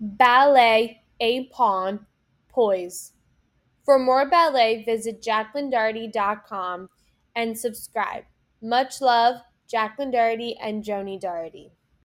ballet, a pawn, poise. For more ballet, visit jacquelinedoherty.com and subscribe. Much love, Jacqueline Doherty and Joni Doherty.